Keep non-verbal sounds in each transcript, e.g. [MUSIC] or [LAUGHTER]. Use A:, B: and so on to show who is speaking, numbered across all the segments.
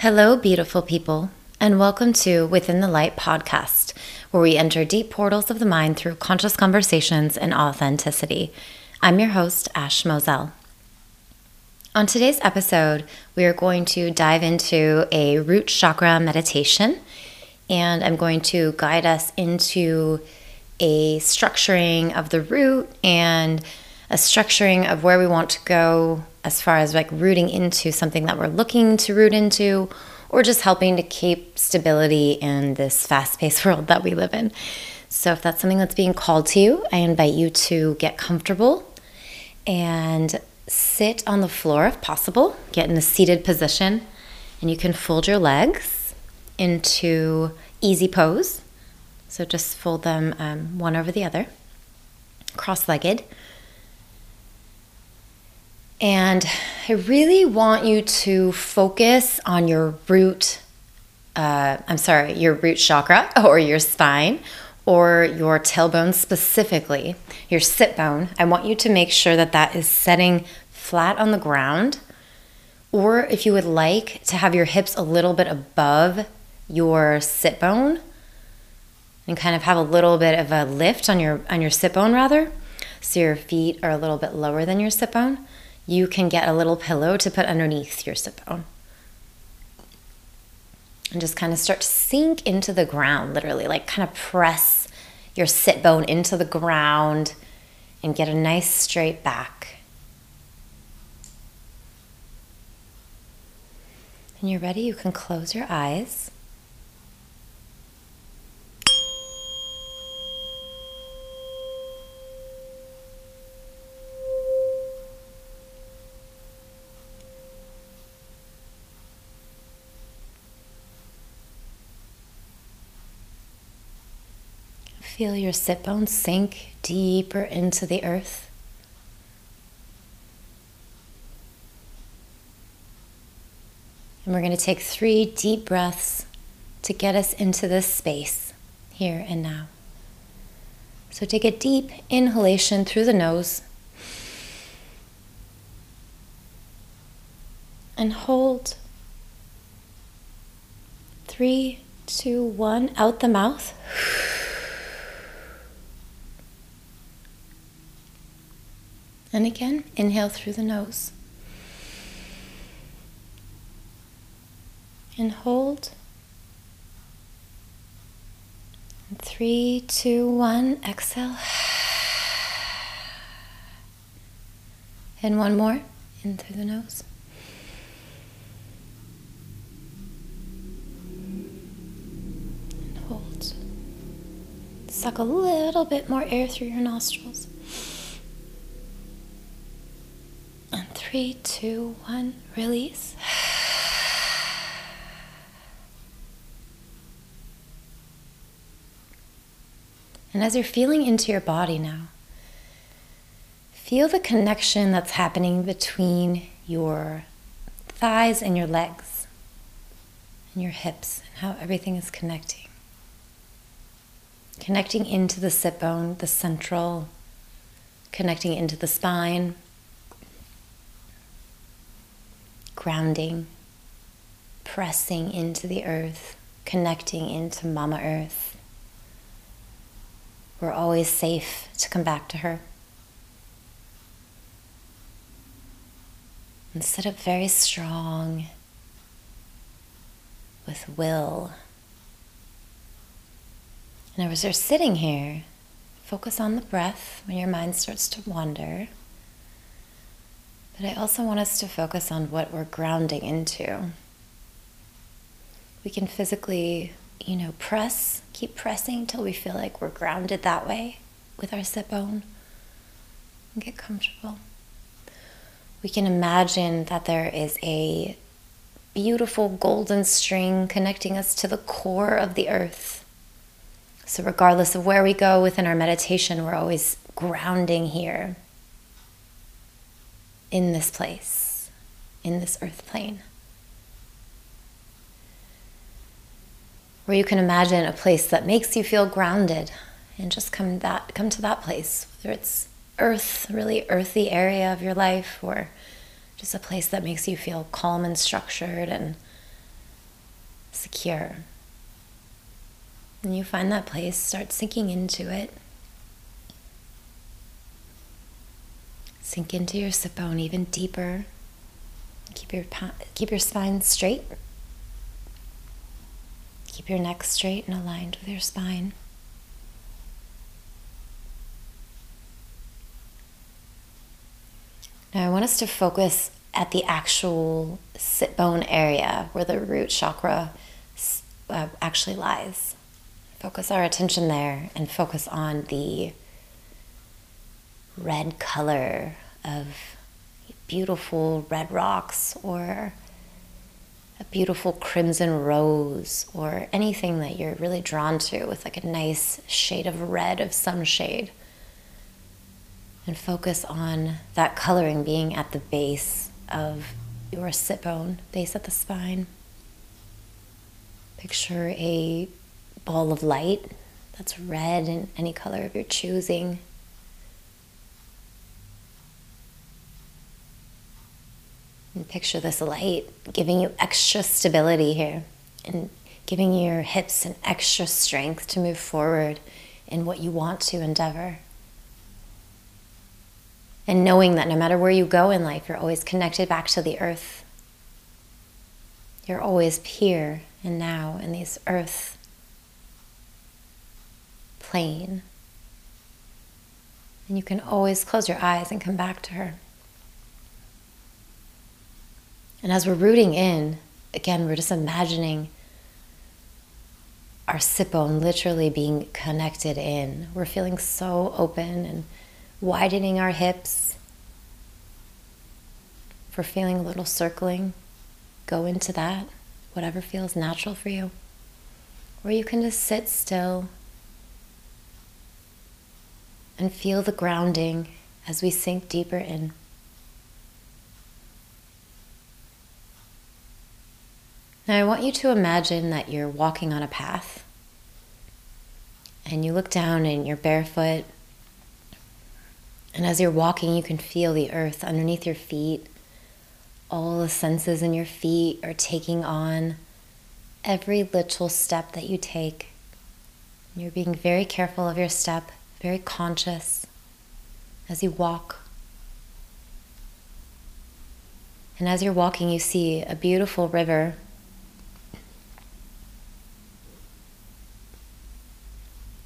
A: Hello, beautiful people, and welcome to Within the Light podcast, where we enter deep portals of the mind through conscious conversations and authenticity. I'm your host, Ash Moselle. On today's episode, we are going to dive into a root chakra meditation, and I'm going to guide us into a structuring of the root and a structuring of where we want to go as far as like rooting into something that we're looking to root into or just helping to keep stability in this fast paced [LAUGHS] world that we live in. So, if that's something that's being called to you, I invite you to get comfortable and sit on the floor if possible. Get in a seated position, and you can fold your legs into easy pose. So, just fold them um, one over the other, cross legged. And I really want you to focus on your root, uh, I'm sorry, your root chakra [LAUGHS] or your spine or your tailbone specifically, your sit bone. I want you to make sure that that is setting flat on the ground. Or if you would like to have your hips a little bit above your sit bone and kind of have a little bit of a lift on your on your sit bone rather, so your feet are a little bit lower than your sit bone you can get a little pillow to put underneath your sit bone. And just kind of start to sink into the ground, literally, like kind of press your sit bone into the ground and get a nice straight back. And you're ready, you can close your eyes. Feel your sit bones sink deeper into the earth. And we're going to take three deep breaths to get us into this space here and now. So take a deep inhalation through the nose and hold. Three, two, one, out the mouth. And again, inhale through the nose. And hold. And three, two, one, exhale. And one more, in through the nose. And hold. Suck a little bit more air through your nostrils. Three, two, one, release. And as you're feeling into your body now, feel the connection that's happening between your thighs and your legs and your hips and how everything is connecting. Connecting into the sit bone, the central, connecting into the spine grounding, pressing into the earth, connecting into Mama Earth. We're always safe to come back to her. And sit up very strong with will. And as you're sitting here, focus on the breath when your mind starts to wander. But I also want us to focus on what we're grounding into. We can physically, you know, press, keep pressing till we feel like we're grounded that way with our sit bone and get comfortable. We can imagine that there is a beautiful golden string connecting us to the core of the earth. So, regardless of where we go within our meditation, we're always grounding here in this place, in this earth plane. Where you can imagine a place that makes you feel grounded and just come that come to that place, whether it's earth, really earthy area of your life, or just a place that makes you feel calm and structured and secure. When you find that place, start sinking into it. Sink into your sit bone even deeper. Keep your, keep your spine straight. Keep your neck straight and aligned with your spine. Now, I want us to focus at the actual sit bone area where the root chakra uh, actually lies. Focus our attention there and focus on the red color of beautiful red rocks or a beautiful crimson rose or anything that you're really drawn to with like a nice shade of red of sunshade and focus on that coloring being at the base of your sit bone, base of the spine. Picture a ball of light that's red in any color of your choosing. And picture this light giving you extra stability here and giving your hips an extra strength to move forward in what you want to endeavor and knowing that no matter where you go in life, you're always connected back to the earth. You're always here and now in these earth plane. And you can always close your eyes and come back to her. And as we're rooting in, again, we're just imagining our sit bone literally being connected in. We're feeling so open and widening our hips. For feeling a little circling, go into that, whatever feels natural for you. Or you can just sit still and feel the grounding as we sink deeper in. Now, I want you to imagine that you're walking on a path and you look down and you're barefoot and as you're walking, you can feel the earth underneath your feet. All the senses in your feet are taking on every little step that you take. You're being very careful of your step, very conscious as you walk. And as you're walking, you see a beautiful river.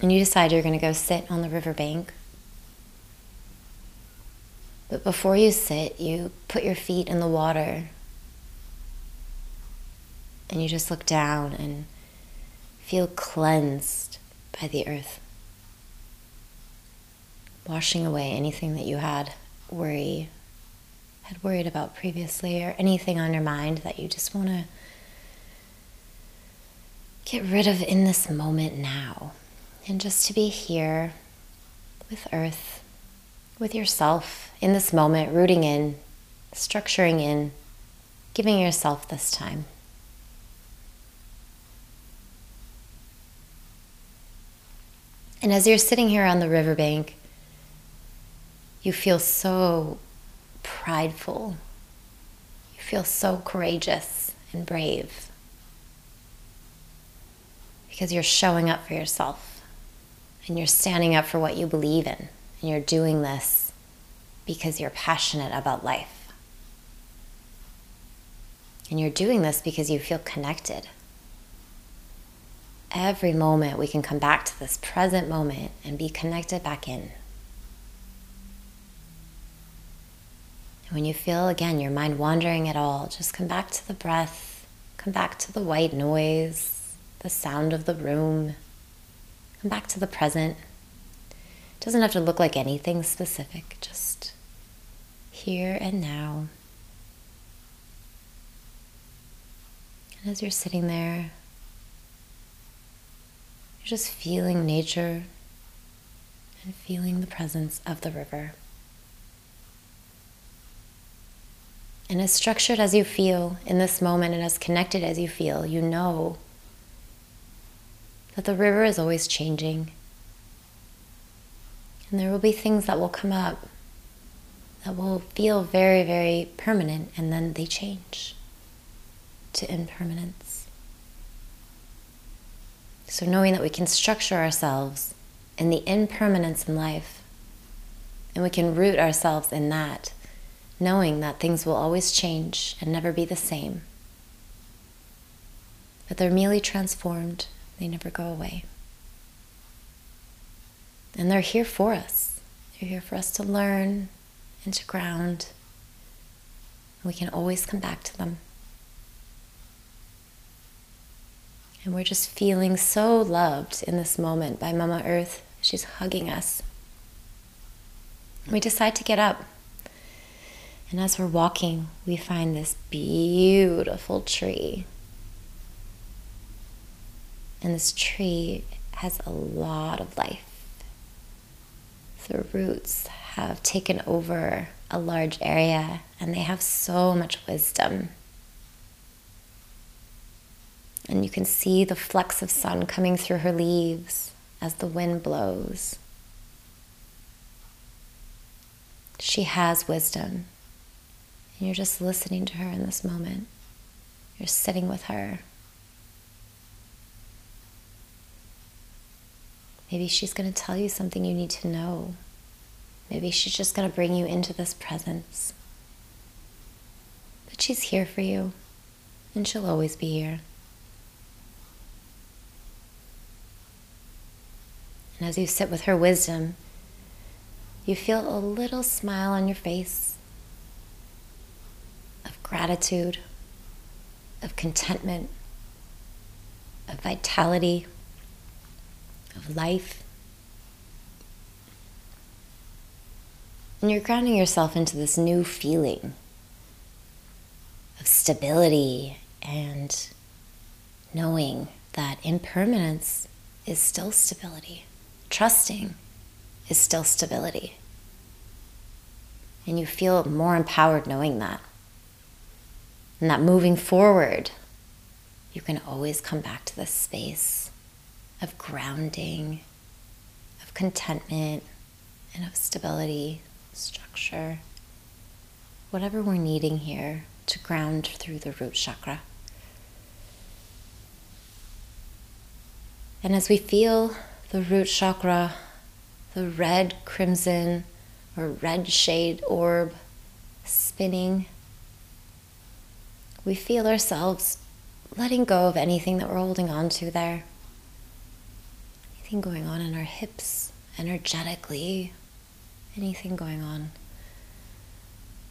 A: And you decide you're going to go sit on the riverbank. But before you sit, you put your feet in the water. And you just look down and feel cleansed by the earth, washing away anything that you had worry had worried about previously or anything on your mind that you just want to get rid of in this moment now and just to be here with earth with yourself in this moment, rooting in, structuring in, giving yourself this time. And as you're sitting here on the riverbank, you feel so prideful. You feel so courageous and brave because you're showing up for yourself and you're standing up for what you believe in. And you're doing this because you're passionate about life. And you're doing this because you feel connected. Every moment we can come back to this present moment and be connected back in. And when you feel again your mind wandering at all, just come back to the breath, come back to the white noise, the sound of the room, back to the present. It doesn't have to look like anything specific, just here and now. And as you're sitting there, you're just feeling nature and feeling the presence of the river. And as structured as you feel in this moment and as connected as you feel, you know that the river is always changing and there will be things that will come up that will feel very, very permanent, and then they change to impermanence. So, knowing that we can structure ourselves in the impermanence in life, and we can root ourselves in that, knowing that things will always change and never be the same. But they're merely transformed, they never go away. And they're here for us. They're here for us to learn and to ground. We can always come back to them. And we're just feeling so loved in this moment by Mama Earth. She's hugging us. We decide to get up. And as we're walking, we find this beautiful tree. And this tree has a lot of life. The roots have taken over a large area and they have so much wisdom. And you can see the flecks of sun coming through her leaves as the wind blows. She has wisdom. And you're just listening to her in this moment. You're sitting with her. Maybe she's going to tell you something you need to know. Maybe she's just going to bring you into this presence. But she's here for you, and she'll always be here. And as you sit with her wisdom, you feel a little smile on your face of gratitude, of contentment, of vitality, of life. And you're grounding yourself into this new feeling of stability and knowing that impermanence is still stability trusting is still stability. And you feel more empowered knowing that. And that moving forward, you can always come back to this space of grounding, of contentment, and of stability, structure, whatever we're needing here to ground through the root chakra. And as we feel the root chakra, the red crimson or red shade orb spinning. We feel ourselves letting go of anything that we're holding on to there. Anything going on in our hips, energetically, anything going on.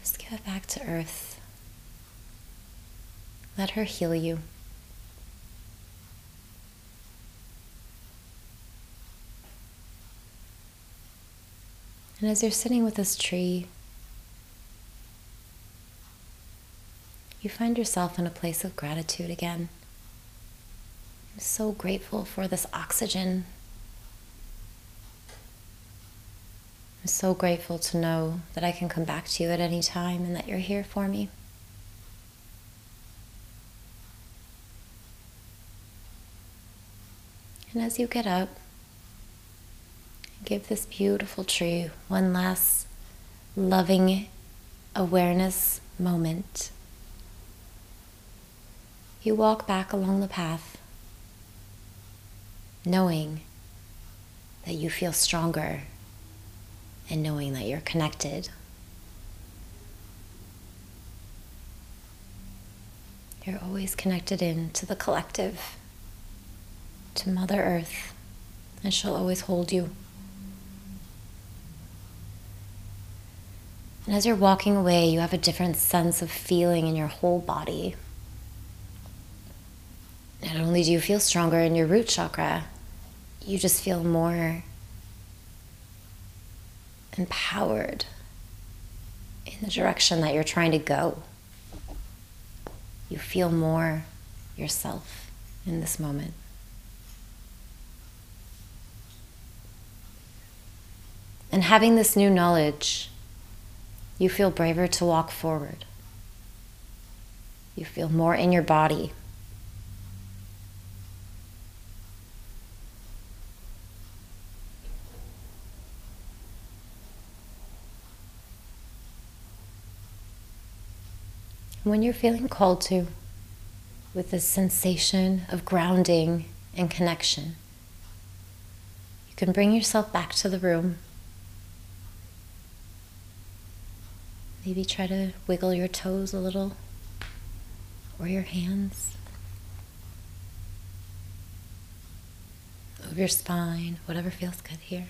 A: Just give it back to earth. Let her heal you. And as you're sitting with this tree, you find yourself in a place of gratitude again. I'm so grateful for this oxygen. I'm so grateful to know that I can come back to you at any time and that you're here for me. And as you get up, Give this beautiful tree one last loving awareness moment. You walk back along the path, knowing that you feel stronger and knowing that you're connected. You're always connected in to the collective, to Mother Earth, and she'll always hold you. And as you're walking away, you have a different sense of feeling in your whole body. Not only do you feel stronger in your root chakra, you just feel more empowered in the direction that you're trying to go. You feel more yourself in this moment. And having this new knowledge you feel braver to walk forward. You feel more in your body. When you're feeling called to, with this sensation of grounding and connection. You can bring yourself back to the room. Maybe try to wiggle your toes a little or your hands. Move your spine, whatever feels good here.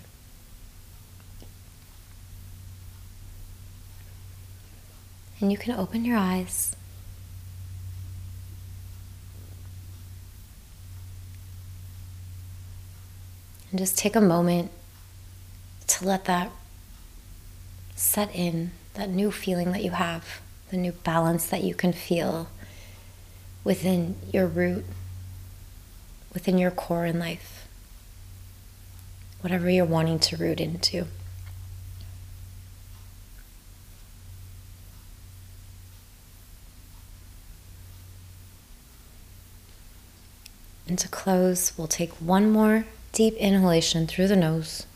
A: And you can open your eyes. And just take a moment to let that set in, that new feeling that you have, the new balance that you can feel within your root, within your core in life, whatever you're wanting to root into. And to close, we'll take one more deep inhalation through the nose.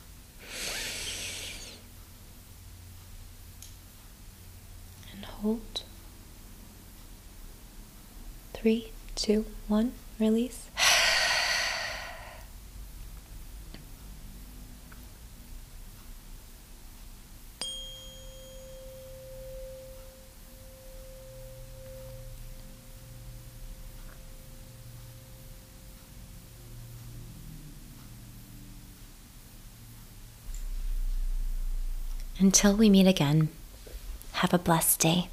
A: And hold. Three, two, one, release. Until we meet again, have a blessed day.